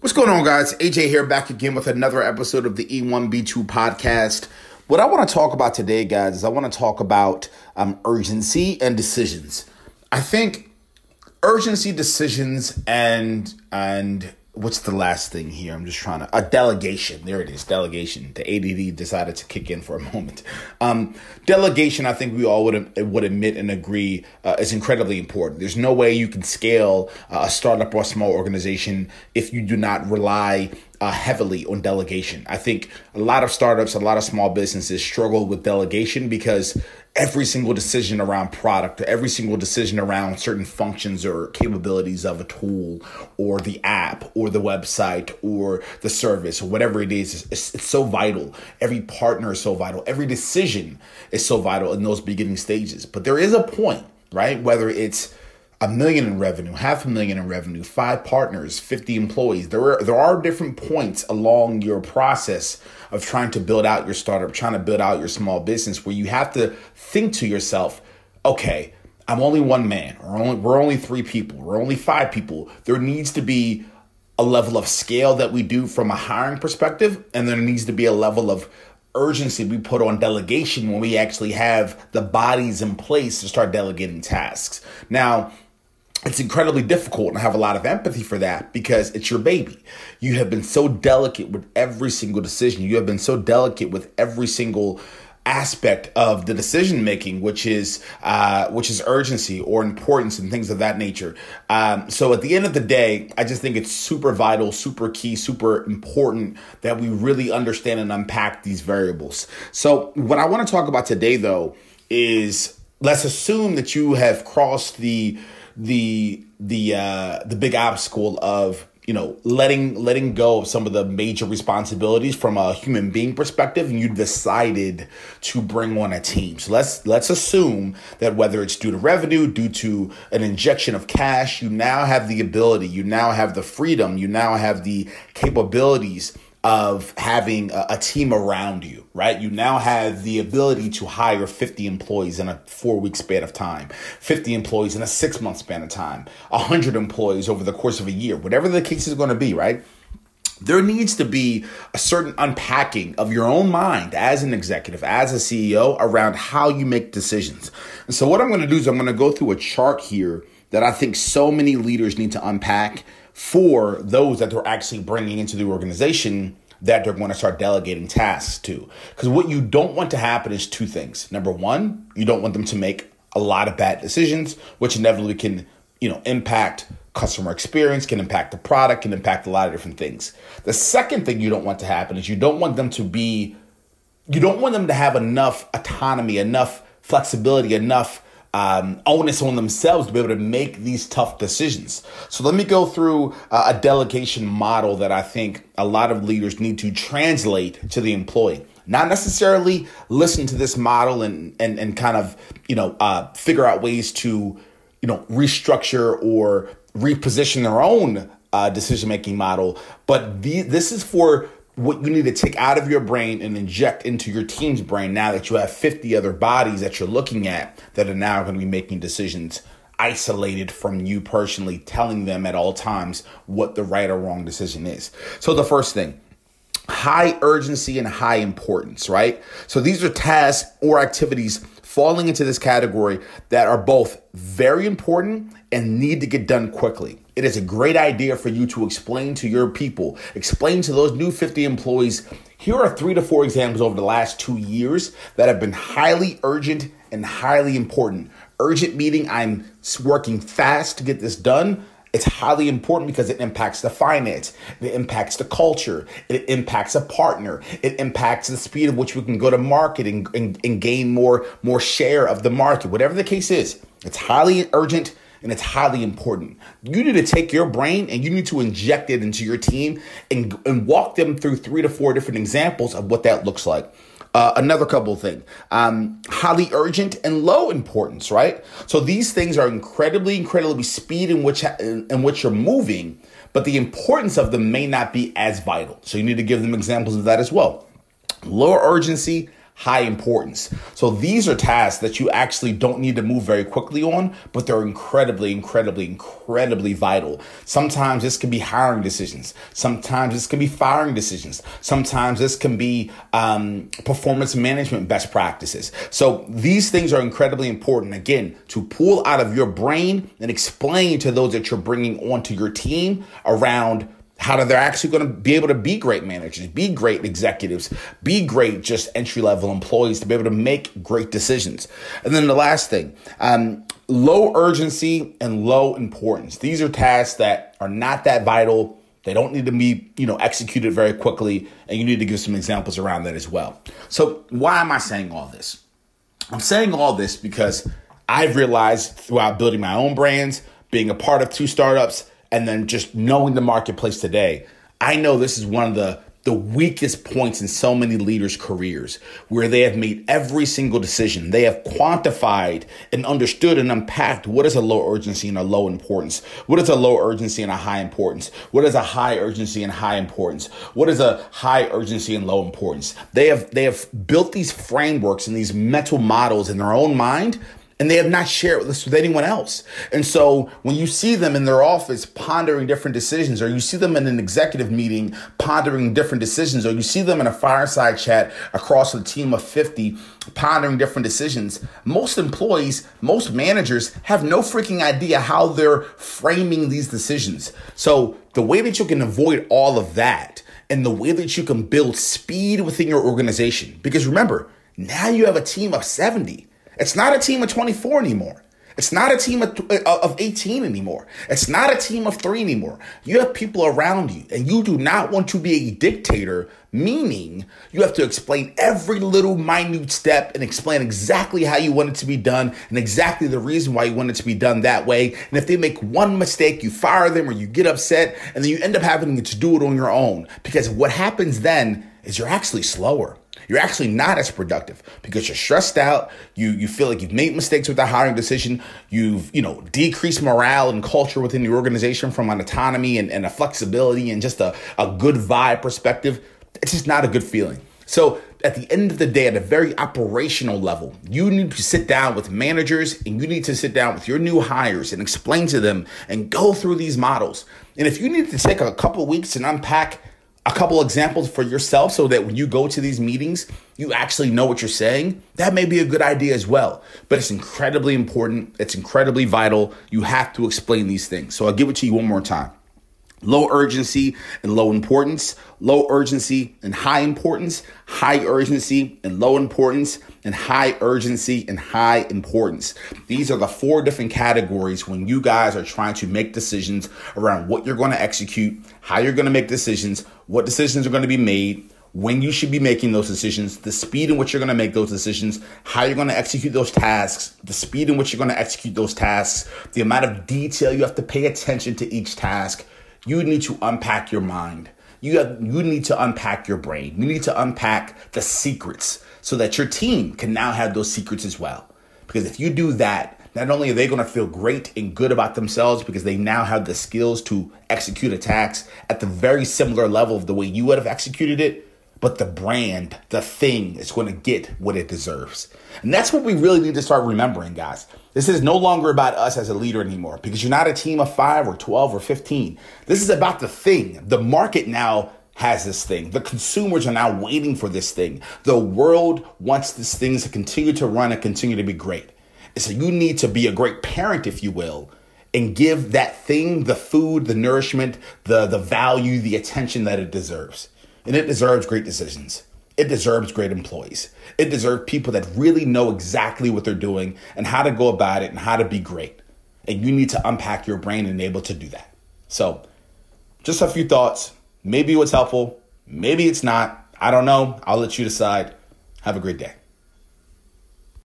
What's going on, guys? AJ here, back again with another episode of the E1B2 podcast. What I want to talk about today, guys, is I want to talk about um, urgency and decisions. I think urgency, decisions, and and what's the last thing here? I'm just trying to a delegation. There it is, delegation. The ADD decided to kick in for a moment. Um, delegation, I think we all would would admit and agree uh, is incredibly important. There's no way you can scale uh, a startup or a small organization if you do not rely uh, heavily on delegation. I think a lot of startups, a lot of small businesses struggle with delegation because every single decision around product or every single decision around certain functions or capabilities of a tool or the app or the website or the service or whatever it is, it's, it's so vital. Every partner is so vital. Every decision is so vital in those beginning stages. But there is a point, right? Whether it's a million in revenue, half a million in revenue, five partners, 50 employees. There are, there are different points along your process of trying to build out your startup, trying to build out your small business where you have to think to yourself, okay, I'm only one man, or only, we're only three people, we're only five people. There needs to be a level of scale that we do from a hiring perspective, and there needs to be a level of urgency we put on delegation when we actually have the bodies in place to start delegating tasks. Now, it's incredibly difficult and I have a lot of empathy for that because it's your baby. You have been so delicate with every single decision. You have been so delicate with every single aspect of the decision making, which is uh, which is urgency or importance and things of that nature. Um, so at the end of the day, I just think it's super vital, super key, super important that we really understand and unpack these variables. So what I want to talk about today, though, is let's assume that you have crossed the the the uh, the big obstacle of you know letting letting go of some of the major responsibilities from a human being perspective and you decided to bring on a team. So let's let's assume that whether it's due to revenue due to an injection of cash you now have the ability you now have the freedom you now have the capabilities of having a, a, team around you, right? You now have the ability to hire 50 employees in a four week span of time, 50 employees in a six month span of time, 100 employees over the course of a year, whatever the case is going to be, right? There needs to be a certain unpacking of your own mind as an executive, as a CEO, around how you make decisions. And so, what I'm going to do is I'm going to go through a chart here that I think so many leaders need to unpack for those that they're actually bringing into the organization that they're going to start delegating tasks to. Because what you don't want to happen is two things. Number one, you don't want them to make a lot of bad decisions, which inevitably can, you know, impact customer experience, can impact the product, can impact a lot of different things. The second thing you don't want to happen is you don't want them to be, you don't want them to have enough autonomy, enough flexibility, enough um, onus on themselves to be able to make these tough decisions. So let me go through uh, a delegation model that I think a lot of leaders need to translate to the employee. Not necessarily listen to this model and and and kind of you know uh, figure out ways to you know restructure or reposition their own uh, decision making model, but the, this is for what you need to take out of your brain and inject into your team's brain now that you have 50 other bodies that you're looking at that are now going to be making decisions isolated from you personally, telling them at all times what the right or wrong decision is. So, the first thing, high urgency and high importance, right? So, these are tasks or activities falling into this category that are both very important and need to get done quickly. It is a great idea for you to explain to your people, explain to those new 50 employees. Here are three to four examples over the last two years that have been highly urgent and highly important. Urgent meeting, I'm working fast to get this done. It's highly important because it impacts the finance, it impacts the culture, it impacts a partner, it impacts the speed of which we can go to market and, and, and gain more, more share of the market. Whatever the case is, it's highly urgent and it's highly important. You need to take your brain and you need to inject it into your team and, and walk them through three to four different examples of what that looks like. Uh, another couple of things um, highly urgent and low importance right so these things are incredibly incredibly speed in which in which you're moving but the importance of them may not be as vital so you need to give them examples of that as well lower urgency high importance. So these are tasks that you actually don't need to move very quickly on, but they're incredibly, incredibly, incredibly vital. Sometimes this can be hiring decisions. Sometimes this can be firing decisions. Sometimes this can be um, performance management best practices. So these things are incredibly important, again, to pull out of your brain and explain to those that you're bringing onto your team around how do they're actually going to be able to be great managers, be great executives, be great just entry level employees to be able to make great decisions. And then the last thing, um, low urgency and low importance. These are tasks that are not that vital. They don't need to be, you know, executed very quickly, and you need to give some examples around that as well. So, why am I saying all this? I'm saying all this because I've realized throughout building my own brands, being a part of two startups, and then just knowing the marketplace today, I know this is one of the the weakest points in so many leaders' careers where they have made every single decision. They have quantified and understood and unpacked what is a low urgency and a low importance. What is a low urgency and a high importance? What is a high urgency and high importance? What is a high urgency and low importance? They have they have built these frameworks and these mental models in their own mind and they have not shared this with anyone else. And so when you see them in their office pondering different decisions, or you see them in an executive meeting pondering different decisions, or you see them in a fireside chat across a team of 50 pondering different decisions, most employees, most managers have no freaking idea how they're framing these decisions. So the way that you can avoid all of that and the way that you can build speed within your organization, because remember, now you have a team of 70 it's not a team of 24 anymore. It's not a team of, uh, of 18 anymore. It's not a team of three anymore. You have people around you, and you do not want to be a dictator, meaning you have to explain every little minute step and explain exactly how you want it to be done and exactly the reason why you want it to be done that way. And if they make one mistake, you fire them or you get upset, and then you end up having to do it on your own. Because what happens then is you're actually slower you're actually not as productive because you're stressed out. You you feel like you've made mistakes with the hiring decision. You've you know decreased morale and culture within your organization from an autonomy and, and a flexibility and just a, a good vibe perspective. It's just not a good feeling. So at the end of the day, at a very operational level, you need to sit down with managers and you need to sit down with your new hires and explain to them and go through these models. And if you need to take a couple weeks and unpack a couple examples for yourself so that when you go to these meetings, you actually know what you're saying, that may be a good idea as well. But it's incredibly important, it's incredibly vital. You have to explain these things. So I'll give it to you one more time. Low urgency and low importance, low urgency and high importance, high urgency and low importance, and high urgency and high importance. These are the four different categories when you guys are trying to make decisions around what you're going to execute, how you're going to make decisions, what decisions are going to be made, when you should be making those decisions, the speed in which you're going to make those decisions, how you're going to execute those tasks, the speed in which you're going to execute those tasks, the amount of detail you have to pay attention to each task. You need to unpack your mind. You have you need to unpack your brain. You need to unpack the secrets so that your team can now have those secrets as well. Because if you do that, not only are they going to feel great and good about themselves because they now have the skills to execute attacks at the very similar level of the way you would have executed it, but the brand, the thing is going to get what it deserves. And that's what we really need to start remembering, guys. This is no longer about us as a leader anymore because you're not a team of five or 12 or 15. This is about the thing. The market now has this thing. The consumers are now waiting for this thing. The world wants this thing to continue to run and continue to be great. And so you need to be a great parent, if you will, and give that thing the food, the nourishment, the, the value, the attention that it deserves. And it deserves great decisions. It deserves great employees. It deserves people that really know exactly what they're doing and how to go about it and how to be great. And you need to unpack your brain and able to do that. So, just a few thoughts. Maybe it was helpful. Maybe it's not. I don't know. I'll let you decide. Have a great day.